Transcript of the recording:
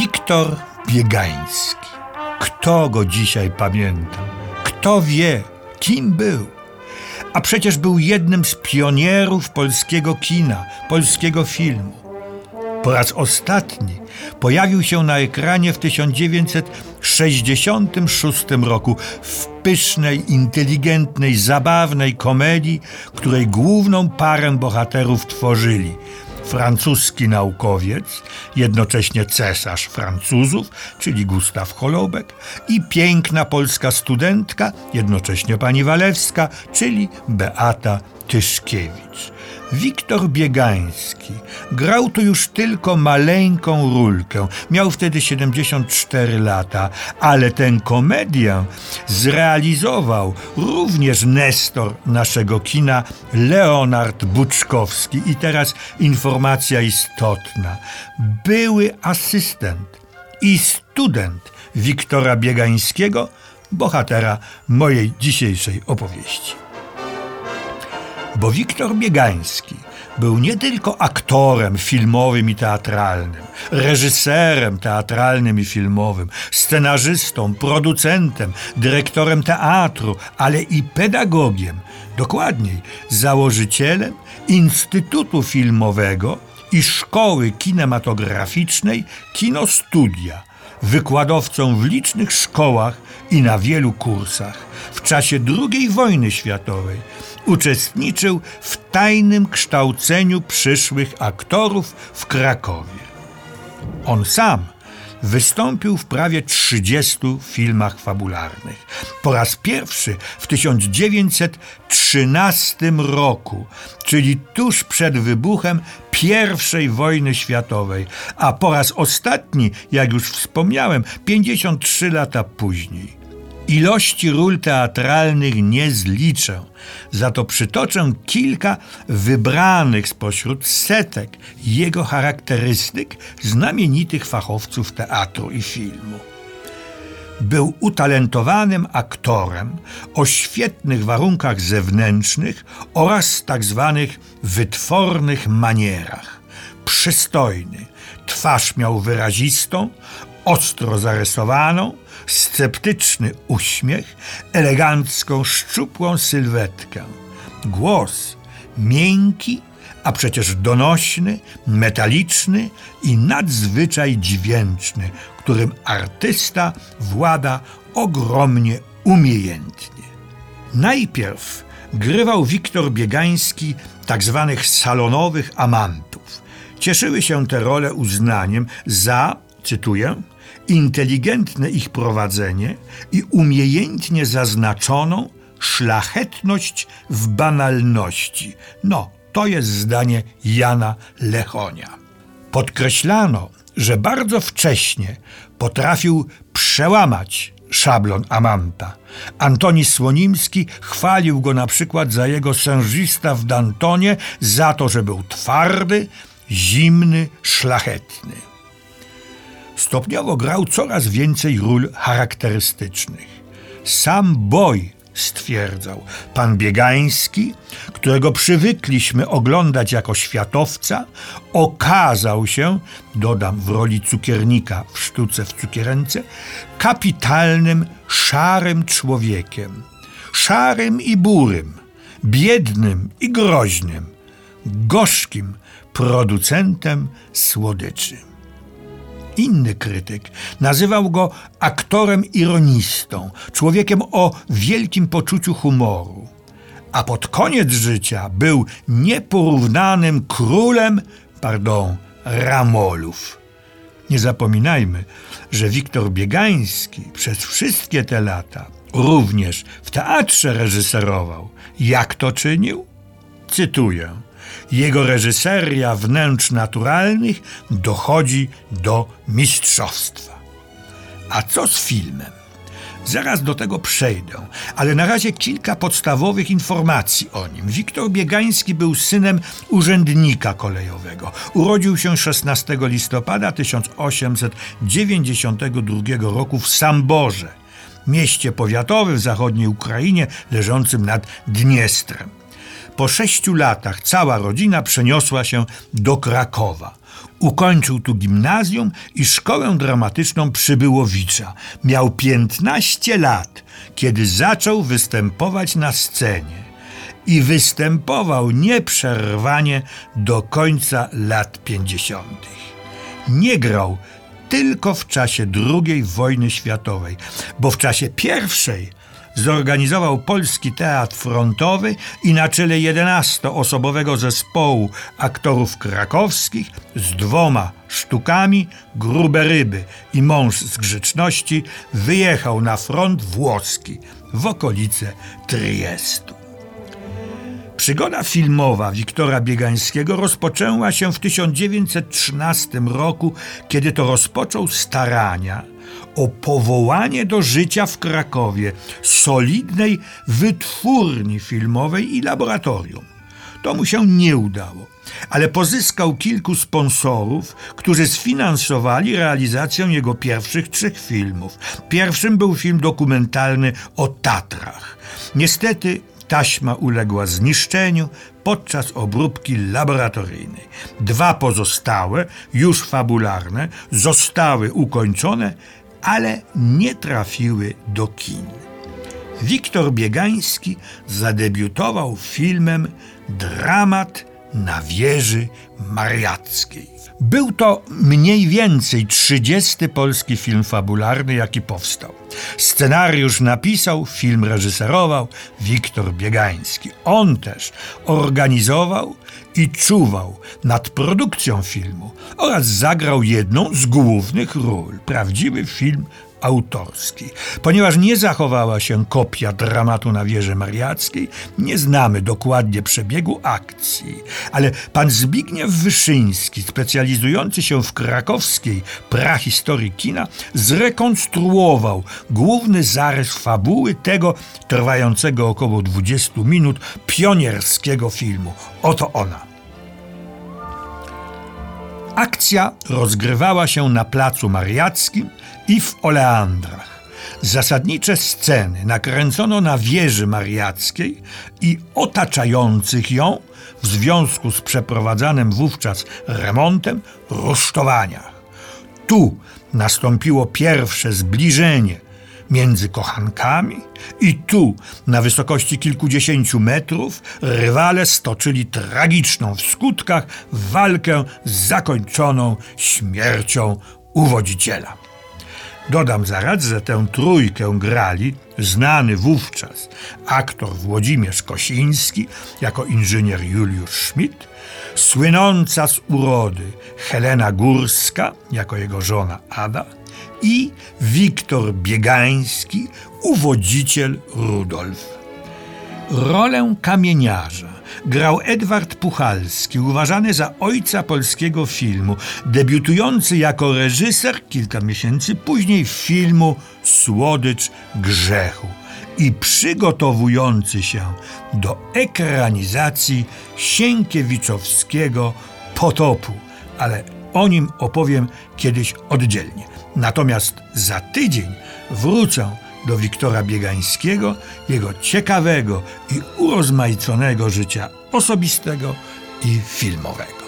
Wiktor Biegański. Kto go dzisiaj pamięta? Kto wie, kim był? A przecież był jednym z pionierów polskiego kina, polskiego filmu. Po raz ostatni pojawił się na ekranie w 1966 roku w pysznej, inteligentnej, zabawnej komedii, której główną parę bohaterów tworzyli francuski naukowiec, jednocześnie cesarz Francuzów, czyli Gustaw Holobek, i piękna polska studentka, jednocześnie pani Walewska, czyli Beata Tyszkiewicz. Wiktor Biegański grał tu już tylko maleńką rulkę. Miał wtedy 74 lata, ale tę komedię zrealizował również Nestor naszego kina, Leonard Buczkowski. I teraz informacja istotna. Były asystent i student Wiktora Biegańskiego, bohatera mojej dzisiejszej opowieści bo Wiktor Biegański był nie tylko aktorem filmowym i teatralnym, reżyserem teatralnym i filmowym, scenarzystą, producentem, dyrektorem teatru, ale i pedagogiem, dokładniej założycielem Instytutu Filmowego i Szkoły Kinematograficznej Kinostudia, wykładowcą w licznych szkołach i na wielu kursach. W czasie II wojny światowej uczestniczył w tajnym kształceniu przyszłych aktorów w Krakowie. On sam wystąpił w prawie 30 filmach fabularnych. Po raz pierwszy w 1913 roku, czyli tuż przed wybuchem I wojny światowej, a po raz ostatni, jak już wspomniałem, 53 lata później. Ilości ról teatralnych nie zliczę, za to przytoczę kilka wybranych spośród setek jego charakterystyk znamienitych fachowców teatru i filmu. Był utalentowanym aktorem o świetnych warunkach zewnętrznych oraz tak zwanych wytwornych manierach. Przystojny, twarz miał wyrazistą, ostro zarysowaną, sceptyczny uśmiech, elegancką, szczupłą sylwetkę. Głos miękki, a przecież donośny, metaliczny i nadzwyczaj dźwięczny, którym artysta włada ogromnie umiejętnie. Najpierw grywał Wiktor Biegański tak zwanych salonowych amantów. Cieszyły się te role uznaniem za, cytuję, inteligentne ich prowadzenie i umiejętnie zaznaczoną szlachetność w banalności. No, to jest zdanie Jana Lechonia. Podkreślano, że bardzo wcześnie potrafił przełamać szablon Amanta. Antoni Słonimski chwalił go na przykład za jego sężysta w Dantonie, za to, że był twardy, zimny, szlachetny. Stopniowo grał coraz więcej ról charakterystycznych. Sam Boj stwierdzał, pan Biegański, którego przywykliśmy oglądać jako światowca, okazał się, dodam w roli cukiernika w sztuce w cukierence, kapitalnym, szarym człowiekiem. Szarym i burym, biednym i groźnym, gorzkim producentem słodyczy. Inny krytyk nazywał go aktorem ironistą, człowiekiem o wielkim poczuciu humoru. A pod koniec życia był nieporównanym królem, pardon, ramolów. Nie zapominajmy, że Wiktor Biegański przez wszystkie te lata również w teatrze reżyserował. Jak to czynił? Cytuję. Jego reżyseria wnętrz naturalnych dochodzi do mistrzostwa. A co z filmem? Zaraz do tego przejdę, ale na razie kilka podstawowych informacji o nim. Wiktor Biegański był synem urzędnika kolejowego. Urodził się 16 listopada 1892 roku w Samborze, mieście powiatowym w zachodniej Ukrainie leżącym nad Dniestrem. Po sześciu latach cała rodzina przeniosła się do Krakowa. Ukończył tu gimnazjum i szkołę dramatyczną Przybyłowicza. Miał 15 lat, kiedy zaczął występować na scenie. I występował nieprzerwanie do końca lat 50. Nie grał tylko w czasie II wojny światowej, bo w czasie pierwszej zorganizował Polski Teatr Frontowy i na czele 11-osobowego zespołu aktorów krakowskich z dwoma sztukami Grube Ryby i Mąż z Grzeczności wyjechał na front włoski w okolice Triestu. Przygoda filmowa Wiktora Biegańskiego rozpoczęła się w 1913 roku, kiedy to rozpoczął starania o powołanie do życia w Krakowie solidnej wytwórni filmowej i laboratorium. To mu się nie udało, ale pozyskał kilku sponsorów, którzy sfinansowali realizację jego pierwszych trzech filmów. Pierwszym był film dokumentalny o Tatrach. Niestety taśma uległa zniszczeniu podczas obróbki laboratoryjnej. Dwa pozostałe, już fabularne, zostały ukończone, ale nie trafiły do kin. Wiktor Biegański zadebiutował filmem Dramat na wieży mariackiej. Był to mniej więcej 30 polski film fabularny, jaki powstał. Scenariusz napisał, film reżyserował Wiktor Biegański. On też organizował i czuwał nad produkcją filmu oraz zagrał jedną z głównych ról. Prawdziwy film autorski. Ponieważ nie zachowała się kopia dramatu na wieży mariackiej, nie znamy dokładnie przebiegu akcji, ale pan Zbigniew Wyszyński, specjalizujący się w krakowskiej prahistorii kina, zrekonstruował główny zarys fabuły tego trwającego około 20 minut pionierskiego filmu. Oto ona. Akcja rozgrywała się na placu mariackim i w Oleandrach. Zasadnicze sceny nakręcono na wieży mariackiej i otaczających ją w związku z przeprowadzanym wówczas remontem rusztowaniach. Tu nastąpiło pierwsze zbliżenie między kochankami i tu, na wysokości kilkudziesięciu metrów, rywale stoczyli tragiczną w skutkach walkę zakończoną śmiercią uwodziciela. Dodam zaraz, że tę trójkę grali znany wówczas aktor Włodzimierz Kosiński jako inżynier Juliusz Schmidt, słynąca z urody Helena Górska jako jego żona Ada i Wiktor Biegański, uwodziciel Rudolf. Rolę kamieniarza grał Edward Puchalski, uważany za ojca polskiego filmu, debiutujący jako reżyser kilka miesięcy później filmu Słodycz Grzechu i przygotowujący się do ekranizacji Sienkiewiczowskiego Potopu, ale o nim opowiem kiedyś oddzielnie. Natomiast za tydzień wrócę do Wiktora Biegańskiego, jego ciekawego i urozmaiconego życia osobistego i filmowego.